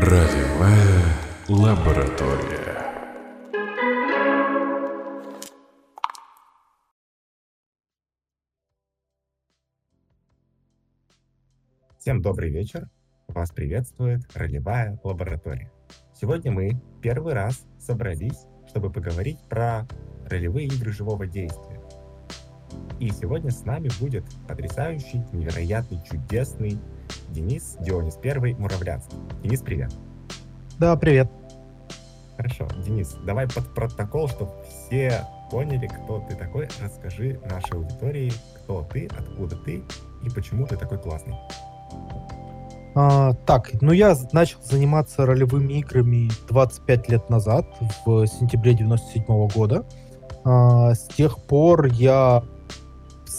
Ролевая лаборатория. Всем добрый вечер. Вас приветствует ролевая лаборатория. Сегодня мы первый раз собрались, чтобы поговорить про ролевые игры живого действия. И сегодня с нами будет потрясающий, невероятный, чудесный Денис Дионис Первый Муравлянский. Денис, привет. Да, привет. Хорошо, Денис, давай под протокол, чтобы все поняли, кто ты такой. Расскажи нашей аудитории, кто ты, откуда ты и почему ты такой классный. А, так, ну я начал заниматься ролевыми играми 25 лет назад, в сентябре 97 -го года. А, с тех пор я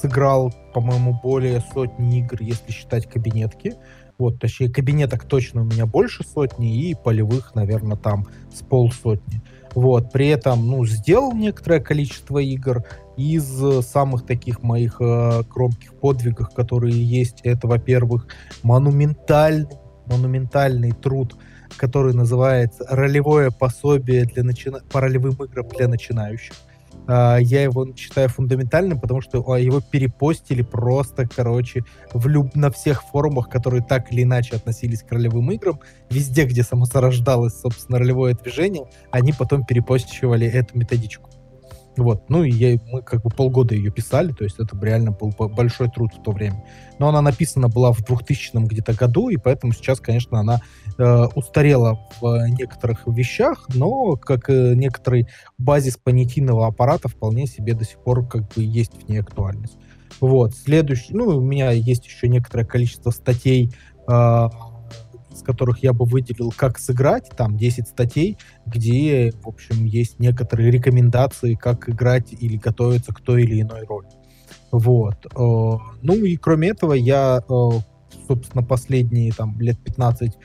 сыграл, по-моему, более сотни игр, если считать кабинетки. Вот, точнее, кабинеток точно у меня больше сотни, и полевых, наверное, там с полсотни. Вот, при этом, ну, сделал некоторое количество игр. Из самых таких моих э, громких подвигов, которые есть, это, во-первых, монументальный, монументальный труд, который называется «Ролевое пособие для начина... по ролевым играм для начинающих». А, я его считаю фундаментальным, потому что а, его перепостили просто, короче, в люб... на всех форумах, которые так или иначе относились к ролевым играм. Везде, где самосорождалось, собственно, ролевое движение, они потом перепостивали эту методичку. Вот, ну и я, мы как бы полгода ее писали, то есть это реально был большой труд в то время. Но она написана была в 2000 где-то году, и поэтому сейчас, конечно, она э, устарела в некоторых вещах, но как э, некоторый базис понятийного аппарата вполне себе до сих пор как бы есть в ней актуальность. Вот, следующий, ну, у меня есть еще некоторое количество статей э, из которых я бы выделил, как сыграть, там 10 статей, где, в общем, есть некоторые рекомендации, как играть или готовиться к той или иной роли. Вот. Э, ну и кроме этого, я, э, собственно, последние там лет 15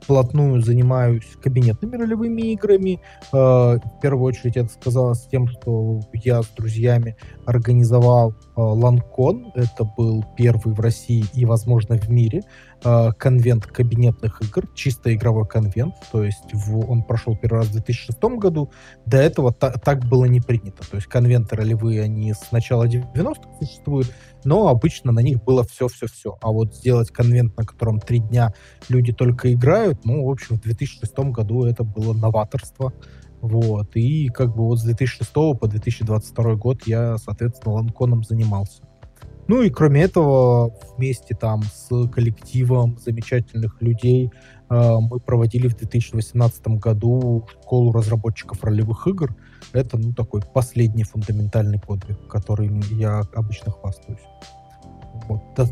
вплотную занимаюсь кабинетными ролевыми играми. Э, в первую очередь это сказалось тем, что я с друзьями организовал Ланкон. Это был первый в России и, возможно, в мире э, конвент кабинетных игр, чисто игровой конвент, то есть в, он прошел первый раз в 2006 году, до этого та, так было не принято, то есть конвенты ролевые, они с начала 90-х существуют, но обычно на них было все-все-все, а вот сделать конвент, на котором три дня люди только играют, ну, в общем, в 2006 году это было новаторство, вот, и как бы вот с 2006 по 2022 год я, соответственно, ланконом занимался. Ну и кроме этого, вместе там с коллективом замечательных людей э, мы проводили в 2018 году школу разработчиков ролевых игр. Это, ну, такой последний фундаментальный подвиг, которым я обычно хвастаюсь. Вот да,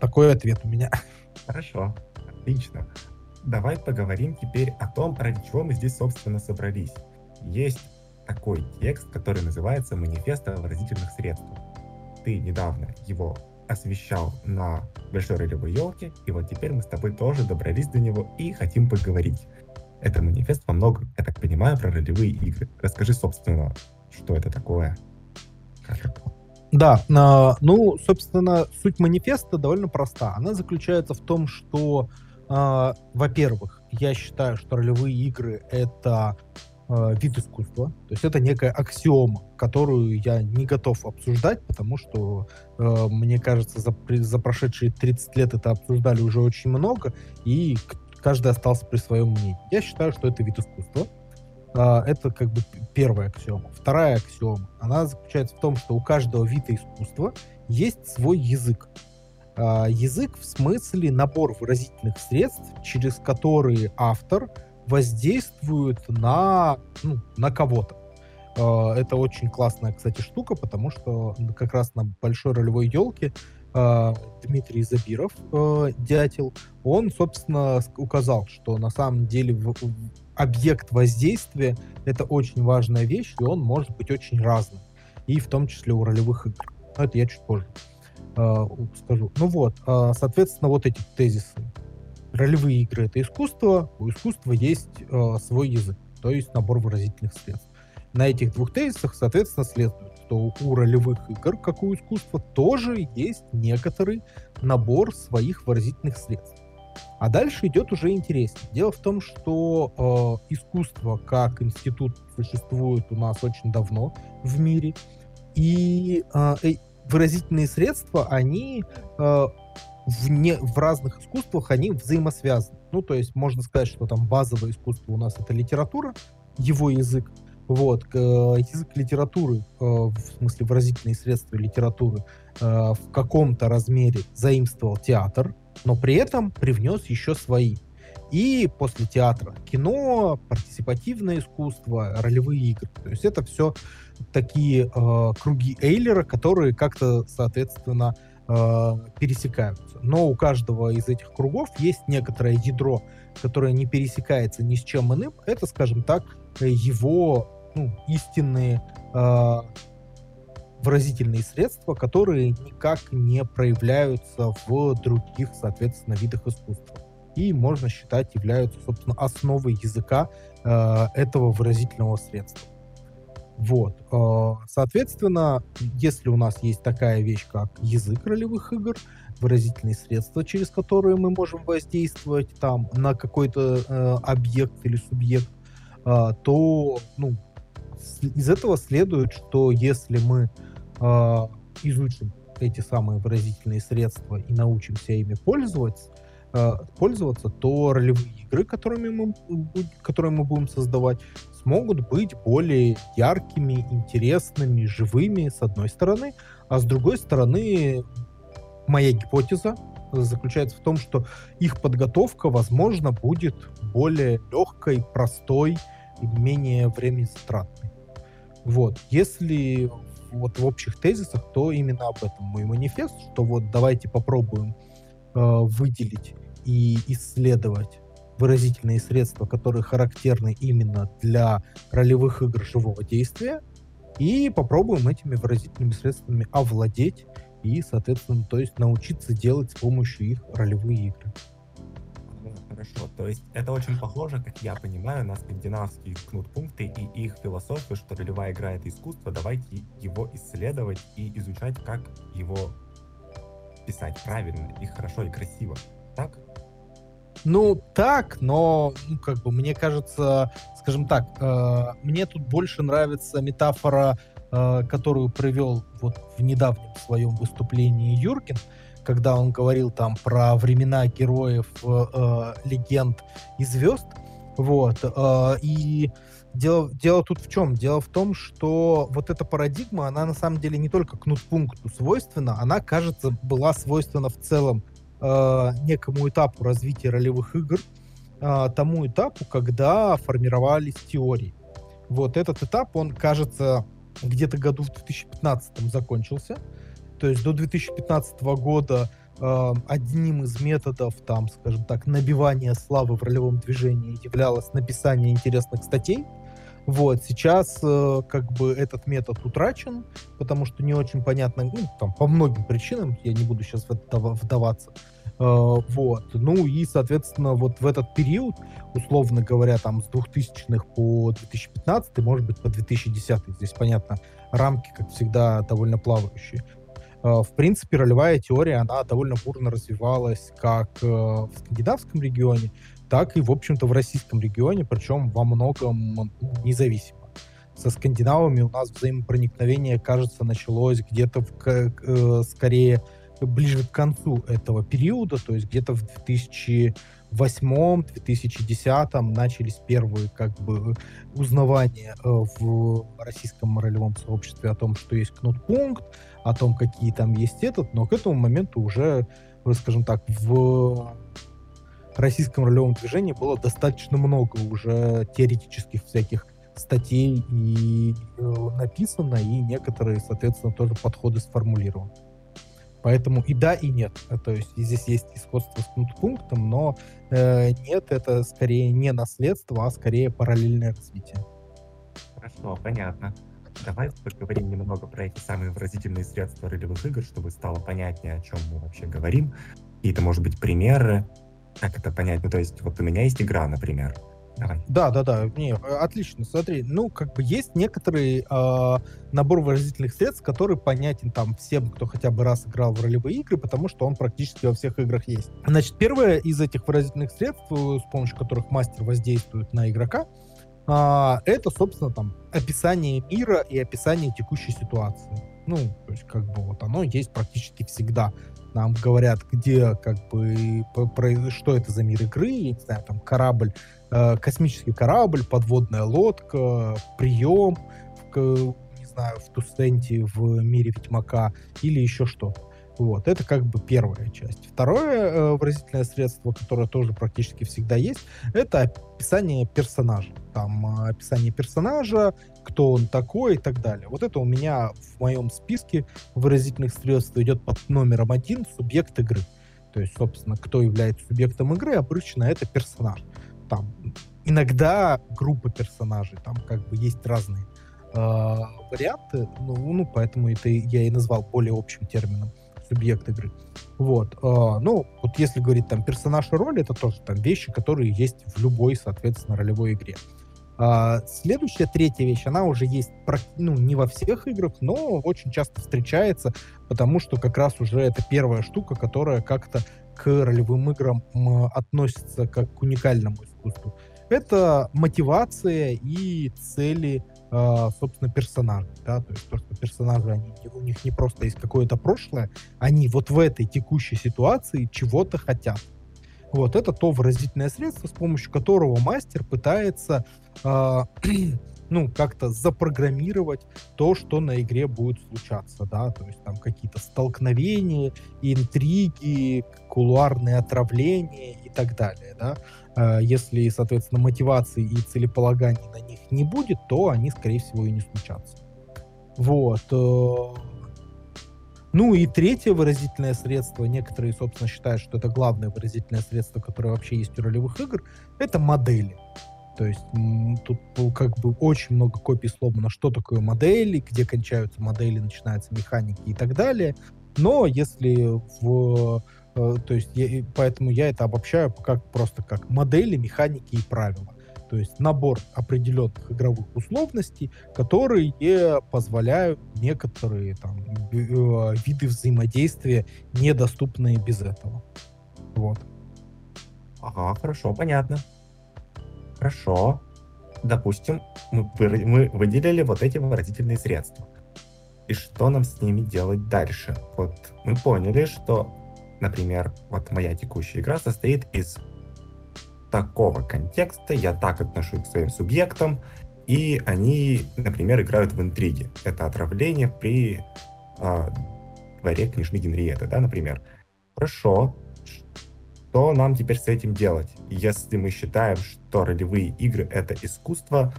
такой ответ у меня. Хорошо, отлично. Давай поговорим теперь о том, ради чего мы здесь, собственно, собрались. Есть такой текст, который называется «Манифест о выразительных средствах» ты недавно его освещал на большой ролевой елке, и вот теперь мы с тобой тоже добрались до него и хотим поговорить. Это манифест во многом, я так понимаю, про ролевые игры. Расскажи, собственно, что это такое. Да, э, ну, собственно, суть манифеста довольно проста. Она заключается в том, что, э, во-первых, я считаю, что ролевые игры — это э, вид искусства. То есть это некая аксиома, которую я не готов обсуждать, потому что, э, мне кажется, за, за прошедшие 30 лет это обсуждали уже очень много, и каждый остался при своем мнении. Я считаю, что это вид искусства. Э, это как бы первая аксиома. Вторая аксиома, она заключается в том, что у каждого вида искусства есть свой язык. Uh, язык в смысле набор выразительных средств, через которые автор воздействуют на, ну, на кого-то. А, это очень классная, кстати, штука, потому что как раз на большой ролевой елке а, Дмитрий Забиров, а, дятел, он, собственно, указал, что на самом деле объект воздействия — это очень важная вещь, и он может быть очень разным. И в том числе у ролевых игр. Но это я чуть позже скажу. Ну вот, соответственно, вот эти тезисы ролевые игры — это искусство, у искусства есть э, свой язык, то есть набор выразительных средств. На этих двух тезисах, соответственно, следует, что у ролевых игр, как у искусства, тоже есть некоторый набор своих выразительных средств. А дальше идет уже интереснее. Дело в том, что э, искусство как институт существует у нас очень давно в мире, и э, выразительные средства, они э, в, не, в разных искусствах, они взаимосвязаны. Ну, то есть можно сказать, что там базовое искусство у нас это литература, его язык, вот, язык литературы, э, в смысле выразительные средства литературы, э, в каком-то размере заимствовал театр, но при этом привнес еще свои. И после театра кино, партиципативное искусство, ролевые игры. То есть это все такие э, круги Эйлера, которые как-то, соответственно, э, пересекаются. Но у каждого из этих кругов есть некоторое ядро, которое не пересекается ни с чем иным. Это, скажем так, его ну, истинные э, выразительные средства, которые никак не проявляются в других, соответственно, видах искусства. И, можно считать, являются, собственно, основой языка э, этого выразительного средства. Вот. Э, соответственно, если у нас есть такая вещь, как язык ролевых игр, выразительные средства, через которые мы можем воздействовать там на какой-то э, объект или субъект, э, то ну, из этого следует, что если мы э, изучим эти самые выразительные средства и научимся ими пользоваться, э, пользоваться, то ролевые игры, которыми мы, которые мы будем создавать, смогут быть более яркими, интересными, живыми, с одной стороны, а с другой стороны, моя гипотеза заключается в том, что их подготовка, возможно, будет более легкой, простой и менее времязатратной. Вот. Если вот в общих тезисах, то именно об этом мой манифест, что вот давайте попробуем э, выделить и исследовать выразительные средства, которые характерны именно для ролевых игр живого действия, и попробуем этими выразительными средствами овладеть и, соответственно, то есть научиться делать с помощью их ролевые игры. Хорошо, то есть это очень похоже, как я понимаю, на скандинавские кнут-пункты и их философию, что ролевая игра — это искусство, давайте его исследовать и изучать, как его писать правильно и хорошо и красиво. Так? Ну, так, но, ну, как бы, мне кажется, скажем так, э, мне тут больше нравится метафора, э, которую привел вот в недавнем своем выступлении Юркин, когда он говорил там про времена героев, э, легенд и звезд. Вот. Э, и дело, дело тут в чем? Дело в том, что вот эта парадигма, она на самом деле не только к нутпункту свойственна, она, кажется, была свойственна в целом э, некому этапу развития ролевых игр, э, тому этапу, когда формировались теории. Вот этот этап, он, кажется, где-то году в 2015 закончился. То есть до 2015 года э, одним из методов, там, скажем так, набивания славы в ролевом движении являлось написание интересных статей. Вот, сейчас э, как бы этот метод утрачен, потому что не очень понятно, ну, там, по многим причинам, я не буду сейчас вдаваться. Э, вот, ну и, соответственно, вот в этот период, условно говоря, там с 2000-х по 2015, может быть, по 2010, здесь, понятно, рамки, как всегда, довольно плавающие. Э, в принципе, ролевая теория, она довольно бурно развивалась как э, в скандинавском регионе, так и, в общем-то, в российском регионе, причем во многом независимо. Со скандинавами у нас взаимопроникновение, кажется, началось где-то в, скорее ближе к концу этого периода, то есть где-то в 2000 2008-2010 начались первые как бы узнавания э, в российском ролевом сообществе о том, что есть кнут-пункт, о том, какие там есть этот, но к этому моменту уже, скажем так, в российском ролевом движении было достаточно много уже теоретических всяких статей и э, написано, и некоторые, соответственно, тоже подходы сформулированы. Поэтому и да, и нет. Э, то есть здесь есть исходство с пунктом, но э, нет, это скорее не наследство, а скорее параллельное развитие. Хорошо, понятно. Давай поговорим немного про эти самые выразительные средства ролевых игр, чтобы стало понятнее, о чем мы вообще говорим. Какие-то, может быть, примеры, как это понять. Ну, то есть, вот у меня есть игра, например. Да, да, да, не, отлично, смотри, ну, как бы есть некоторый э, набор выразительных средств, который понятен там всем, кто хотя бы раз играл в ролевые игры, потому что он практически во всех играх есть. Значит, первое из этих выразительных средств, э, с помощью которых мастер воздействует на игрока, э, это, собственно, там, описание мира и описание текущей ситуации. Ну, то есть, как бы, вот оно есть практически всегда нам говорят, где, как бы, про, что это за мир игры, я не знаю, там, корабль, э, космический корабль, подводная лодка, прием, в, не знаю, в Тустенте в мире Ведьмака или еще что-то. Вот, это как бы первая часть. Второе э, выразительное средство, которое тоже практически всегда есть, это описание персонажа. Там э, описание персонажа, кто он такой и так далее. Вот это у меня в моем списке выразительных средств идет под номером один субъект игры. То есть, собственно, кто является субъектом игры, обычно это персонаж. Там иногда группа персонажей, там как бы есть разные э, варианты, ну, ну, поэтому это я и назвал более общим термином субъект игры. Вот. Э, ну, вот если говорить там персонаж и роль, это тоже там вещи, которые есть в любой, соответственно, ролевой игре. А, следующая, третья вещь, она уже есть ну, не во всех играх, но очень часто встречается, потому что как раз уже это первая штука, которая как-то к ролевым играм относится как к уникальному искусству. Это мотивация и цели э, собственно, персонажей, да, то есть то, что персонажи, они, у них не просто есть какое-то прошлое, они вот в этой текущей ситуации чего-то хотят. Вот, это то выразительное средство, с помощью которого мастер пытается э, ну, как-то запрограммировать то, что на игре будет случаться, да, то есть там какие-то столкновения, интриги, кулуарные отравления и так далее, да. Э, если, соответственно, мотивации и целеполаганий на них не будет, то они, скорее всего, и не случатся. Вот. Э. Ну и третье выразительное средство, некоторые, собственно, считают, что это главное выразительное средство, которое вообще есть у ролевых игр, это модели. То есть тут ну, как бы очень много копий сломано, что такое модели, где кончаются модели, начинаются механики и так далее. Но если в э, то есть я, поэтому я это обобщаю как просто как модели, механики и правила. То есть набор определенных игровых условностей, которые позволяют некоторые там, э, виды взаимодействия, недоступные без этого. Вот. Ага, хорошо, понятно. Хорошо. Допустим, мы, мы выделили вот эти выразительные средства. И что нам с ними делать дальше? Вот мы поняли, что, например, вот моя текущая игра состоит из такого контекста, я так отношусь к своим субъектам, и они, например, играют в интриги. Это отравление при э, дворе княжны Генриеты, да, например. Хорошо, что нам теперь с этим делать? Если мы считаем, что ролевые игры — это искусство,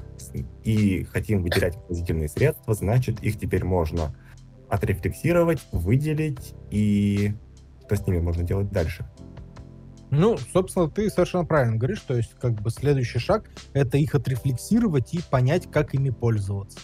и хотим выделять позитивные средства, значит, их теперь можно отрефлексировать, выделить, и что с ними можно делать дальше? Ну, собственно, ты совершенно правильно говоришь, то есть как бы следующий шаг — это их отрефлексировать и понять, как ими пользоваться.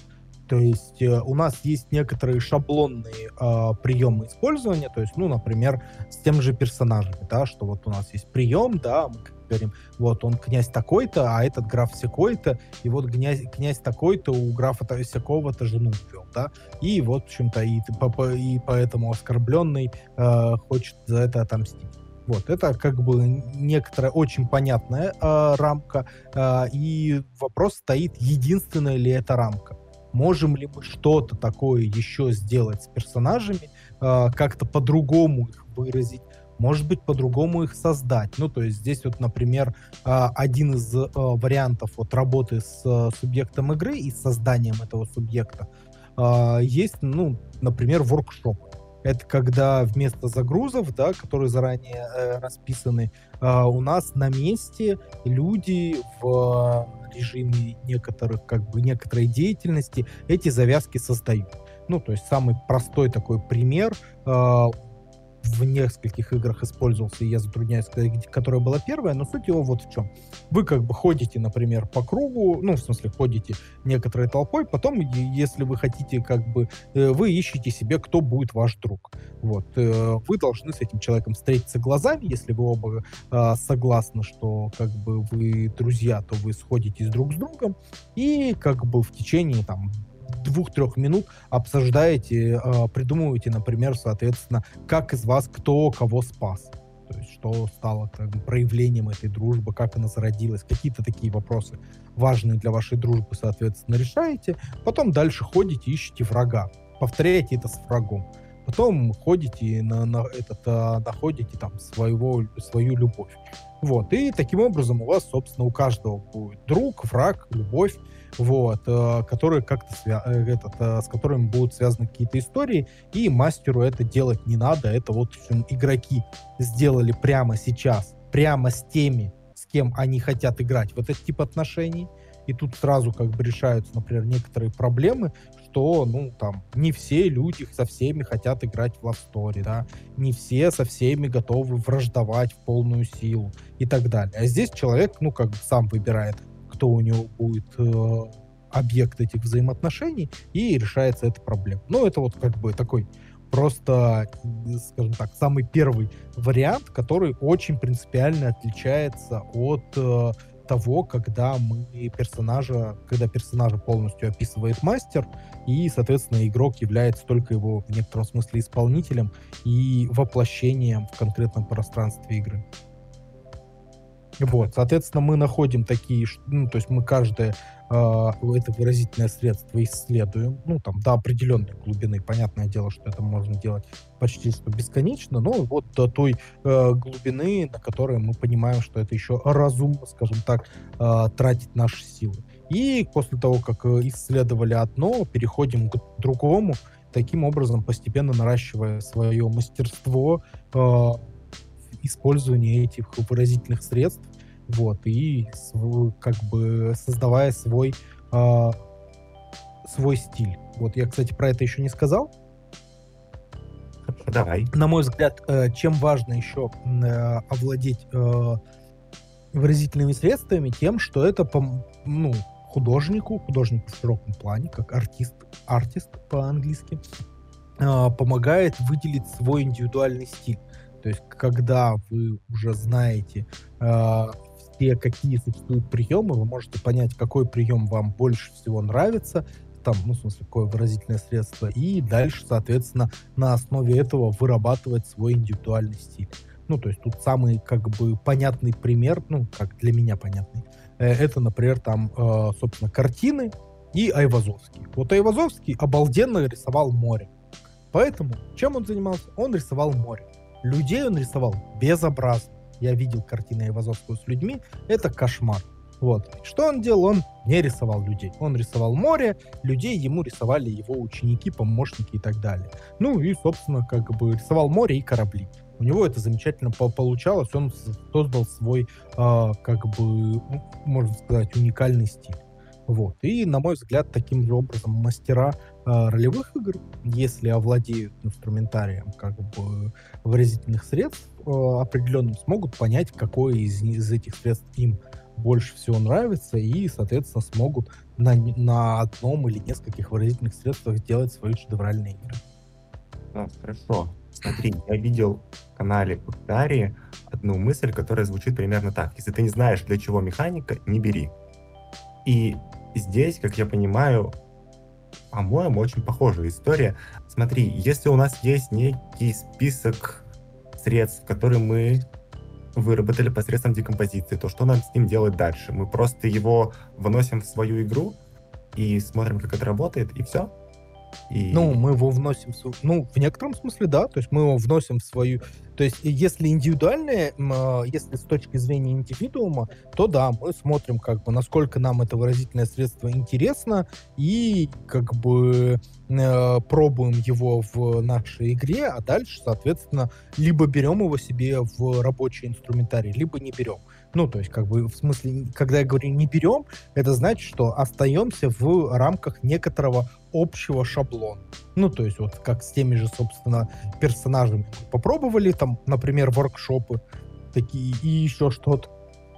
То есть э, у нас есть некоторые шаблонные э, приемы использования, то есть, ну, например, с тем же персонажами, да, что вот у нас есть прием, да, мы говорим, вот он князь такой-то, а этот граф всякой-то, и вот князь, князь такой-то у графа всякого-то жену ввел, да, и вот, в общем-то, и, и поэтому оскорбленный э, хочет за это отомстить. Вот, это как бы некоторая очень понятная э, рамка, э, и вопрос стоит, единственная ли это рамка можем ли мы что-то такое еще сделать с персонажами, э, как-то по-другому их выразить, может быть, по-другому их создать. Ну, то есть здесь вот, например, э, один из э, вариантов вот работы с субъектом игры и созданием этого субъекта есть, ну, например, воркшоп. Это когда вместо загрузов, да, которые заранее э, расписаны, э, у нас на месте люди в режиме некоторых, как бы, некоторой деятельности эти завязки создают. Ну, то есть самый простой такой пример. Э, в нескольких играх использовался, и я затрудняюсь сказать, которая была первая, но суть его вот в чем. Вы как бы ходите, например, по кругу, ну, в смысле, ходите некоторой толпой, потом, если вы хотите, как бы, э, вы ищете себе, кто будет ваш друг. Вот. Э, вы должны с этим человеком встретиться глазами, если вы оба а, согласны, что, как бы, вы друзья, то вы сходитесь друг с другом, и, как бы, в течение, там, двух-трех минут обсуждаете, э, придумываете, например, соответственно, как из вас кто кого спас. То есть что стало бы, проявлением этой дружбы, как она зародилась, какие-то такие вопросы важные для вашей дружбы, соответственно, решаете. Потом дальше ходите, ищете врага. Повторяете это с врагом. Потом ходите на, на этот, а, находите там своего, свою любовь. Вот. И таким образом у вас, собственно, у каждого будет друг, враг, любовь вот, э, которые как-то свя- э, этот, э, с которыми будут связаны какие-то истории, и мастеру это делать не надо, это вот игроки сделали прямо сейчас, прямо с теми, с кем они хотят играть в этот тип отношений, и тут сразу как бы решаются, например, некоторые проблемы, что, ну, там, не все люди со всеми хотят играть в Love Story, да, не все со всеми готовы враждовать в полную силу и так далее. А здесь человек, ну, как бы сам выбирает, кто у него будет э, объект этих взаимоотношений, и решается эта проблема. Ну, это вот как бы такой просто, скажем так, самый первый вариант, который очень принципиально отличается от э, того, когда мы персонажа, когда персонажа полностью описывает мастер, и, соответственно, игрок является только его в некотором смысле исполнителем и воплощением в конкретном пространстве игры. Вот, соответственно, мы находим такие, ну, то есть мы каждое э, это выразительное средство исследуем, ну, там, до определенной глубины. Понятное дело, что это можно делать почти что бесконечно, но вот до той э, глубины, на которой мы понимаем, что это еще разумно, скажем так, э, тратить наши силы. И после того, как исследовали одно, переходим к другому, таким образом постепенно наращивая свое мастерство, э, использования этих выразительных средств, вот, и как бы создавая свой, э, свой стиль. Вот я, кстати, про это еще не сказал. Давай. На мой взгляд, э, чем важно еще э, овладеть э, выразительными средствами, тем, что это, ну, художнику, художнику в широком плане, как артист, артист по-английски, помогает выделить свой индивидуальный стиль. То есть, когда вы уже знаете все, какие существуют приемы, вы можете понять, какой прием вам больше всего нравится, там, ну, в смысле, какое выразительное средство, и дальше, соответственно, на основе этого вырабатывать свой индивидуальный стиль. Ну, то есть тут самый, как бы, понятный пример, ну, как для меня понятный, э, это, например, там, э, собственно, картины и Айвазовский. Вот Айвазовский обалденно рисовал море. Поэтому чем он занимался? Он рисовал море. Людей он рисовал безобразно. Я видел картины Айвазовского с людьми. Это кошмар. Вот. Что он делал? Он не рисовал людей. Он рисовал море, людей ему рисовали его ученики, помощники и так далее. Ну и, собственно, как бы рисовал море и корабли. У него это замечательно получалось. Он создал свой, э, как бы, ну, можно сказать, уникальный стиль. Вот. И, на мой взгляд, таким же образом мастера э, ролевых игр, если овладеют инструментарием как бы выразительных средств э, определенным, смогут понять, какое из, из этих средств им больше всего нравится, и, соответственно, смогут на, на одном или нескольких выразительных средствах сделать свои шедевральные игры. Да, хорошо. Смотри, я видел в канале Пактарии одну мысль, которая звучит примерно так. Если ты не знаешь, для чего механика, не бери. И здесь, как я понимаю, по-моему, очень похожая история. Смотри, если у нас есть некий список средств, которые мы выработали посредством декомпозиции, то что нам с ним делать дальше? Мы просто его выносим в свою игру и смотрим, как это работает, и все? И... Ну, мы его вносим, в, ну, в некотором смысле, да, то есть мы его вносим в свою, то есть если индивидуальное, а, если с точки зрения индивидуума, то да, мы смотрим, как бы, насколько нам это выразительное средство интересно, и как бы э, пробуем его в нашей игре, а дальше, соответственно, либо берем его себе в рабочий инструментарий, либо не берем. Ну, то есть, как бы, в смысле, когда я говорю не берем, это значит, что остаемся в рамках некоторого общего шаблона. Ну, то есть, вот как с теми же, собственно, персонажами попробовали, там, например, воркшопы такие и еще что-то.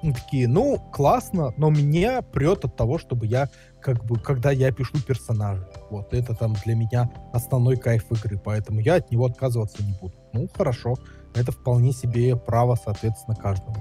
Ну, такие, ну, классно, но меня прет от того, чтобы я, как бы, когда я пишу персонажа. Вот, это там для меня основной кайф игры, поэтому я от него отказываться не буду. Ну, хорошо, это вполне себе право, соответственно, каждому.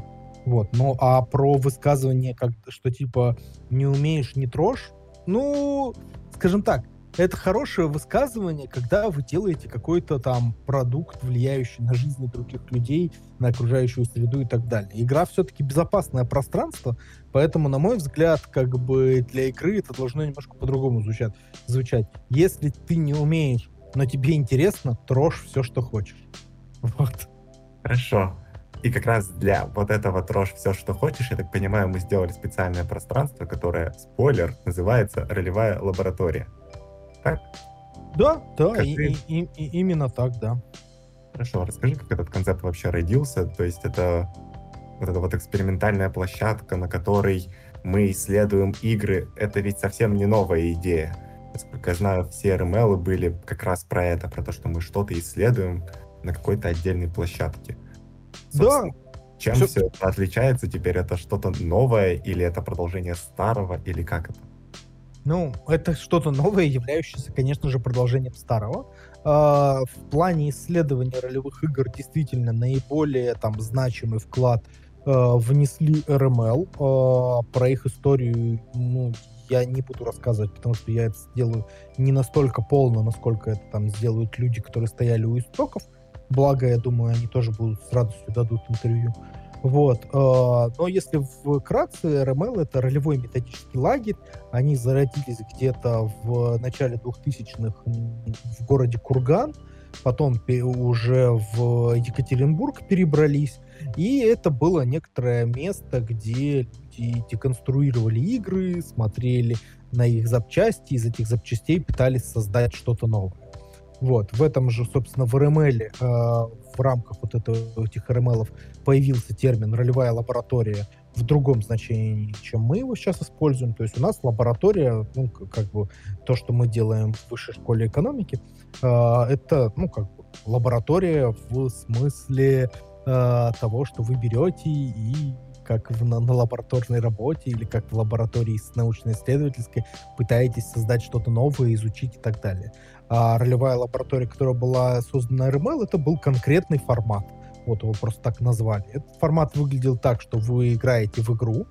Вот, ну, а про высказывание, как, что, типа, не умеешь, не трожь, ну, скажем так, это хорошее высказывание, когда вы делаете какой-то там продукт, влияющий на жизни других людей, на окружающую среду и так далее. Игра все-таки безопасное пространство, поэтому, на мой взгляд, как бы для игры это должно немножко по-другому звучать. звучать. Если ты не умеешь, но тебе интересно, трожь все, что хочешь. Вот. Хорошо. И как раз для вот этого трожь все, что хочешь, я так понимаю, мы сделали специальное пространство, которое, спойлер, называется ролевая лаборатория так? Да, да, и, и, и, и именно так, да. Хорошо, расскажи, как этот концепт вообще родился. То есть это вот эта вот экспериментальная площадка, на которой мы исследуем игры, это ведь совсем не новая идея. Насколько я знаю, все RML были как раз про это, про то, что мы что-то исследуем на какой-то отдельной площадке. Собственно, да. Чем все... все это отличается теперь? Это что-то новое или это продолжение старого, или как это? Ну, это что-то новое, являющееся, конечно же, продолжением старого. А, в плане исследования ролевых игр действительно наиболее там значимый вклад а, внесли RML. А, про их историю, ну, я не буду рассказывать, потому что я это сделаю не настолько полно, насколько это там сделают люди, которые стояли у истоков. Благо, я думаю, они тоже будут с радостью дадут интервью. Вот. Э, но если вкратце, РМЛ — это ролевой методический лагерь. Они зародились где-то в начале 2000-х в городе Курган, потом уже в Екатеринбург перебрались. И это было некоторое место, где люди деконструировали игры, смотрели на их запчасти, из этих запчастей пытались создать что-то новое. Вот, в этом же, собственно, в RML, э, в рамках вот этого, этих RML появился термин «ролевая лаборатория» в другом значении, чем мы его сейчас используем. То есть у нас лаборатория, ну, как бы то, что мы делаем в высшей школе экономики, э, это, ну, как бы лаборатория в смысле э, того, что вы берете и как в, на, на лабораторной работе или как в лаборатории с научно-исследовательской пытаетесь создать что-то новое, изучить и так далее. А ролевая лаборатория, которая была создана RML, это был конкретный формат. Вот его просто так назвали. Этот формат выглядел так, что вы играете в игру,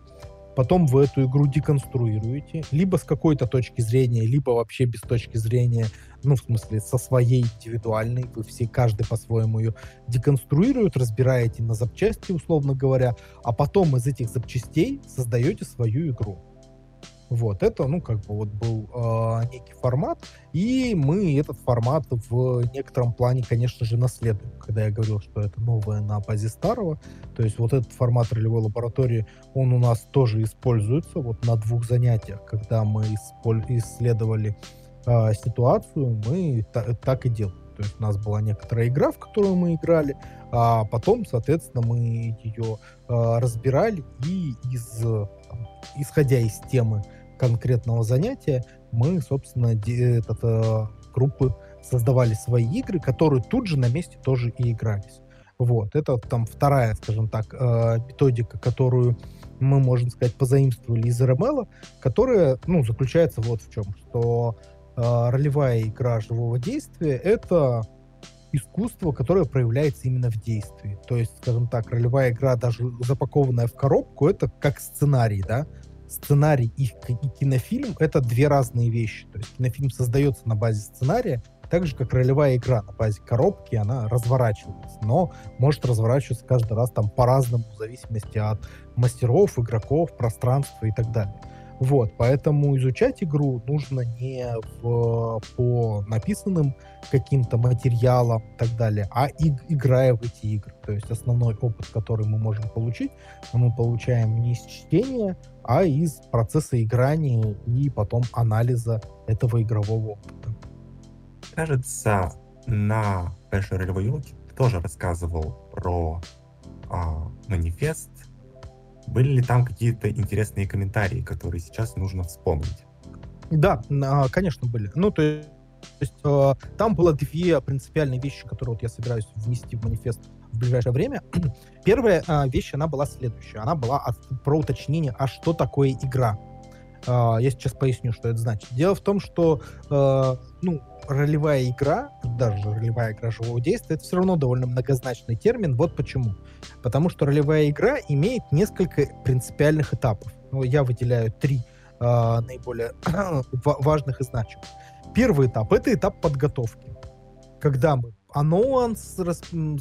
потом вы эту игру деконструируете, либо с какой-то точки зрения, либо вообще без точки зрения, ну, в смысле, со своей индивидуальной, вы все, каждый по-своему ее деконструирует, разбираете на запчасти, условно говоря, а потом из этих запчастей создаете свою игру. Вот, это, ну, как бы вот был э, некий формат, и мы этот формат в некотором плане, конечно же, наследуем. Когда я говорил, что это новое на базе старого, то есть вот этот формат ролевой лаборатории, он у нас тоже используется вот на двух занятиях, когда мы исследовали э, ситуацию, мы та- так и делаем. То есть у нас была некоторая игра, в которую мы играли, а потом, соответственно, мы ее э, разбирали и из, исходя из темы конкретного занятия мы, собственно, этот, э, группы создавали свои игры, которые тут же на месте тоже и игрались. Вот, это там вторая, скажем так, э, методика, которую мы, можно сказать, позаимствовали из RML, которая, ну, заключается вот в чем, что э, ролевая игра живого действия — это искусство, которое проявляется именно в действии. То есть, скажем так, ролевая игра, даже запакованная в коробку, это как сценарий, да, сценарий и, кинофильм — это две разные вещи. То есть кинофильм создается на базе сценария, так же, как ролевая игра на базе коробки, она разворачивается, но может разворачиваться каждый раз там по-разному, в зависимости от мастеров, игроков, пространства и так далее. Вот, поэтому изучать игру нужно не в, по написанным каким-то материалам и так далее, а и, играя в эти игры. То есть основной опыт, который мы можем получить, мы получаем не из чтения, а из процесса играния и потом анализа этого игрового опыта. Кажется, на Бэше ролевой елке тоже рассказывал про а, манифест Были ли там какие-то интересные комментарии, которые сейчас нужно вспомнить? Да, конечно, были. Ну, то есть то есть э, там было две принципиальные вещи, которые вот я собираюсь внести в манифест в ближайшее время. Первая э, вещь, она была следующая. Она была про уточнение, а что такое игра. Э, я сейчас поясню, что это значит. Дело в том, что э, ну, ролевая игра, даже ролевая игра живого действия, это все равно довольно многозначный термин. Вот почему. Потому что ролевая игра имеет несколько принципиальных этапов. Ну, я выделяю три э, наиболее важных и значимых. Первый этап — это этап подготовки. Когда мы анонс,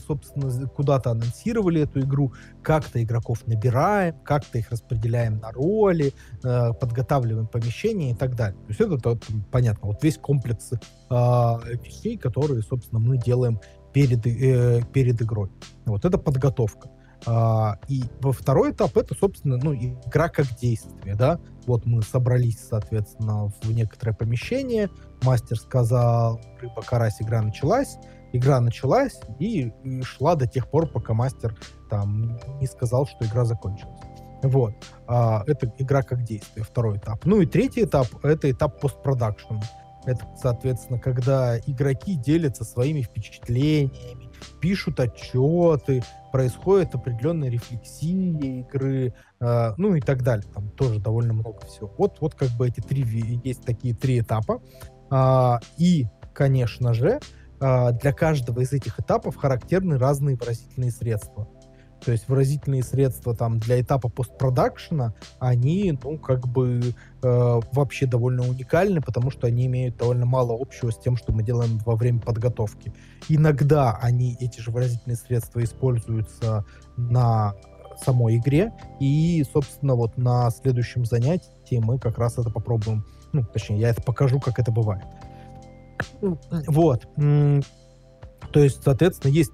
собственно, куда-то анонсировали эту игру, как-то игроков набираем, как-то их распределяем на роли, э, подготавливаем помещение и так далее. То есть это, это понятно, вот весь комплекс э, вещей, которые, собственно, мы делаем перед, э, перед игрой. Вот это подготовка. А, и во второй этап это, собственно, ну, игра как действие, да. Вот мы собрались, соответственно, в некоторое помещение, мастер сказал, рыба, карась, игра началась, игра началась и, и шла до тех пор, пока мастер там не сказал, что игра закончилась. Вот. А, это игра как действие, второй этап. Ну и третий этап — это этап постпродакшена. Это, соответственно, когда игроки делятся своими впечатлениями, пишут отчеты, происходит определенная рефлексия игры, э, ну и так далее. Там тоже довольно много всего. Вот, вот как бы эти три, есть такие три этапа. Э, и, конечно же, для каждого из этих этапов характерны разные выразительные средства. То есть выразительные средства там для этапа постпродакшена, они, ну, как бы э, вообще довольно уникальны, потому что они имеют довольно мало общего с тем, что мы делаем во время подготовки. Иногда они, эти же выразительные средства, используются на самой игре, и, собственно, вот на следующем занятии мы как раз это попробуем, ну, точнее, я это покажу, как это бывает. Вот. То есть, соответственно, есть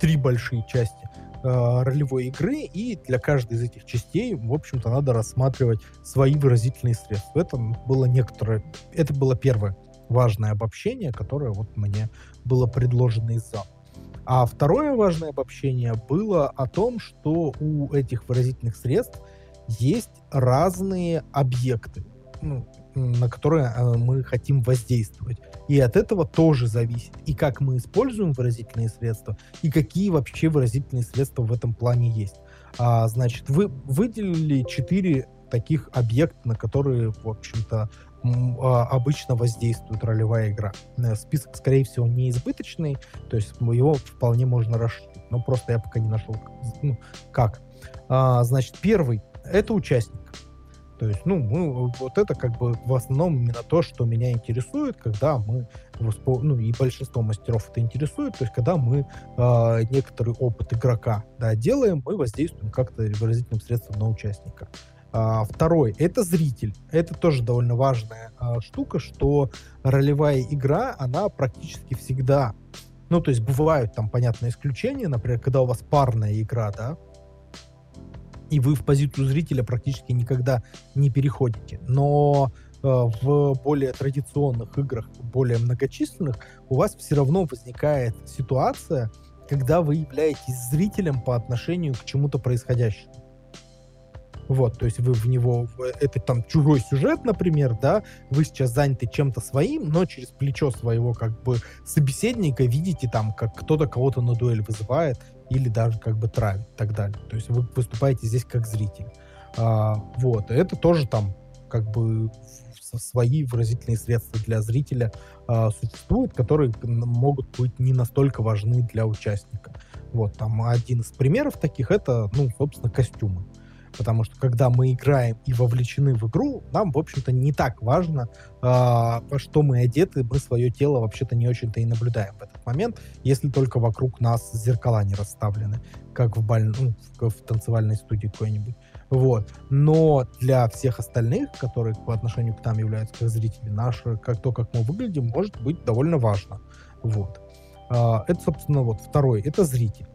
три большие части э, ролевой игры, и для каждой из этих частей, в общем-то, надо рассматривать свои выразительные средства. Это было некоторое, это было первое важное обобщение, которое вот мне было предложено из зала. А второе важное обобщение было о том, что у этих выразительных средств есть разные объекты, ну, на которые э, мы хотим воздействовать. И от этого тоже зависит и как мы используем выразительные средства, и какие вообще выразительные средства в этом плане есть. А, значит, вы выделили четыре таких объекта, на которые, в общем-то, а, обычно воздействует ролевая игра. Э, список, скорее всего, не избыточный, то есть его вполне можно расширить, но просто я пока не нашел, ну, как. А, значит, первый — это участник. То есть, ну, мы, вот это как бы в основном именно то, что меня интересует, когда мы, ну, и большинство мастеров это интересует, то есть, когда мы э, некоторый опыт игрока, да, делаем, мы воздействуем как-то выразительным средством на участника. А, второй — это зритель. Это тоже довольно важная а, штука, что ролевая игра, она практически всегда... Ну, то есть бывают там, понятно, исключения, например, когда у вас парная игра, да, и вы в позицию зрителя практически никогда не переходите. Но э, в более традиционных играх, более многочисленных, у вас все равно возникает ситуация, когда вы являетесь зрителем по отношению к чему-то происходящему. Вот, то есть вы в него, это там чужой сюжет, например, да, вы сейчас заняты чем-то своим, но через плечо своего как бы собеседника видите там, как кто-то кого-то на дуэль вызывает или даже как бы травит и так далее. То есть вы выступаете здесь как зритель. А, вот, это тоже там как бы свои выразительные средства для зрителя а, существуют, которые могут быть не настолько важны для участника. Вот, там один из примеров таких это, ну, собственно, костюмы. Потому что когда мы играем и вовлечены в игру, нам, в общем-то, не так важно, э, во что мы одеты, мы свое тело вообще-то не очень-то и наблюдаем в этот момент, если только вокруг нас зеркала не расставлены, как в, баль... ну, в, в танцевальной студии какой-нибудь. Вот. Но для всех остальных, которые по отношению к нам являются как зрители, наше, как то, как мы выглядим, может быть довольно важно. Вот. Uh, это, собственно, вот второй. Это зритель.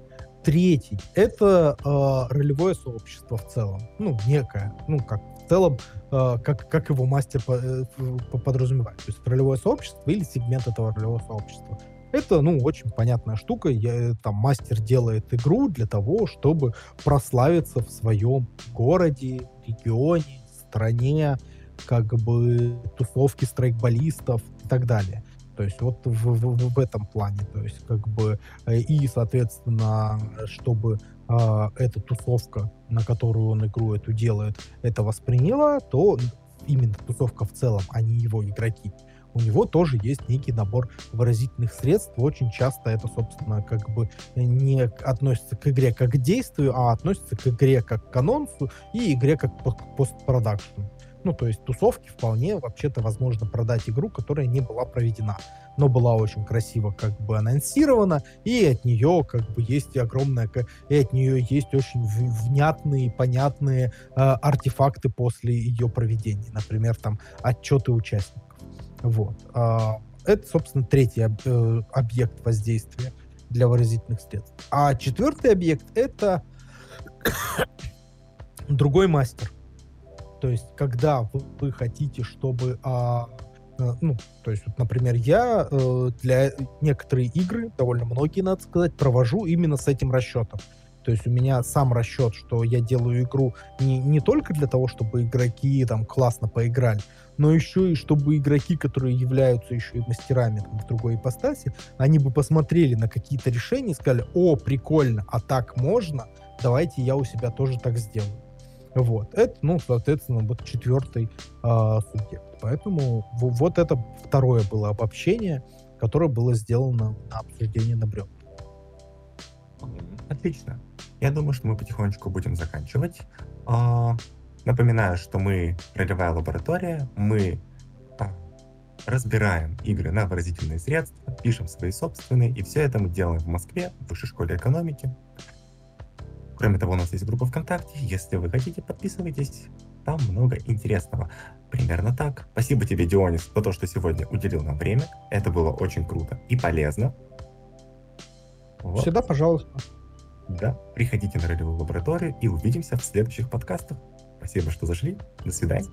Третий — это э, ролевое сообщество в целом. Ну, некое. Ну, как в целом, э, как, как его мастер по, э, подразумевает. То есть ролевое сообщество или сегмент этого ролевого сообщества. Это, ну, очень понятная штука. Я, там мастер делает игру для того, чтобы прославиться в своем городе, регионе, стране, как бы тусовки страйкболистов и так далее. То есть вот в, в, в этом плане. То есть как бы э, и, соответственно, чтобы э, эта тусовка, на которую он игру эту делает, это восприняла, то именно тусовка в целом, а не его игроки, у него тоже есть некий набор выразительных средств. Очень часто это, собственно, как бы не относится к игре как к действию, а относится к игре как к анонсу и игре как к постпродакшну. Ну, то есть тусовки вполне вообще-то возможно продать игру, которая не была проведена, но была очень красиво как бы анонсирована, и от нее как бы есть огромное, и от нее есть очень внятные, понятные э, артефакты после ее проведения. Например, там отчеты участников. Вот. А, это, собственно, третий э, объект воздействия для выразительных средств. А четвертый объект — это другой мастер. То есть, когда вы, вы хотите, чтобы... А, а, ну, то есть, вот, например, я э, для некоторые игры, довольно многие, надо сказать, провожу именно с этим расчетом. То есть у меня сам расчет, что я делаю игру не, не только для того, чтобы игроки там классно поиграли, но еще и чтобы игроки, которые являются еще и мастерами там, в другой ипостаси, они бы посмотрели на какие-то решения и сказали, о, прикольно, а так можно, давайте я у себя тоже так сделаю. Вот. Это, ну, соответственно, вот четвертый э, субъект. Поэтому вот это второе было обобщение, которое было сделано на обсуждение на бревнах. Отлично. Я думаю, что мы потихонечку будем заканчивать. А, напоминаю, что мы ролевая лаборатория, мы а, разбираем игры на выразительные средства, пишем свои собственные, и все это мы делаем в Москве, в Высшей школе экономики. Кроме того, у нас есть группа ВКонтакте. Если вы хотите, подписывайтесь. Там много интересного. Примерно так. Спасибо тебе, Дионис, за то, что сегодня уделил нам время. Это было очень круто и полезно. Вот. Всегда, пожалуйста. Да, приходите на ролевую лабораторию и увидимся в следующих подкастах. Спасибо, что зашли. До свидания.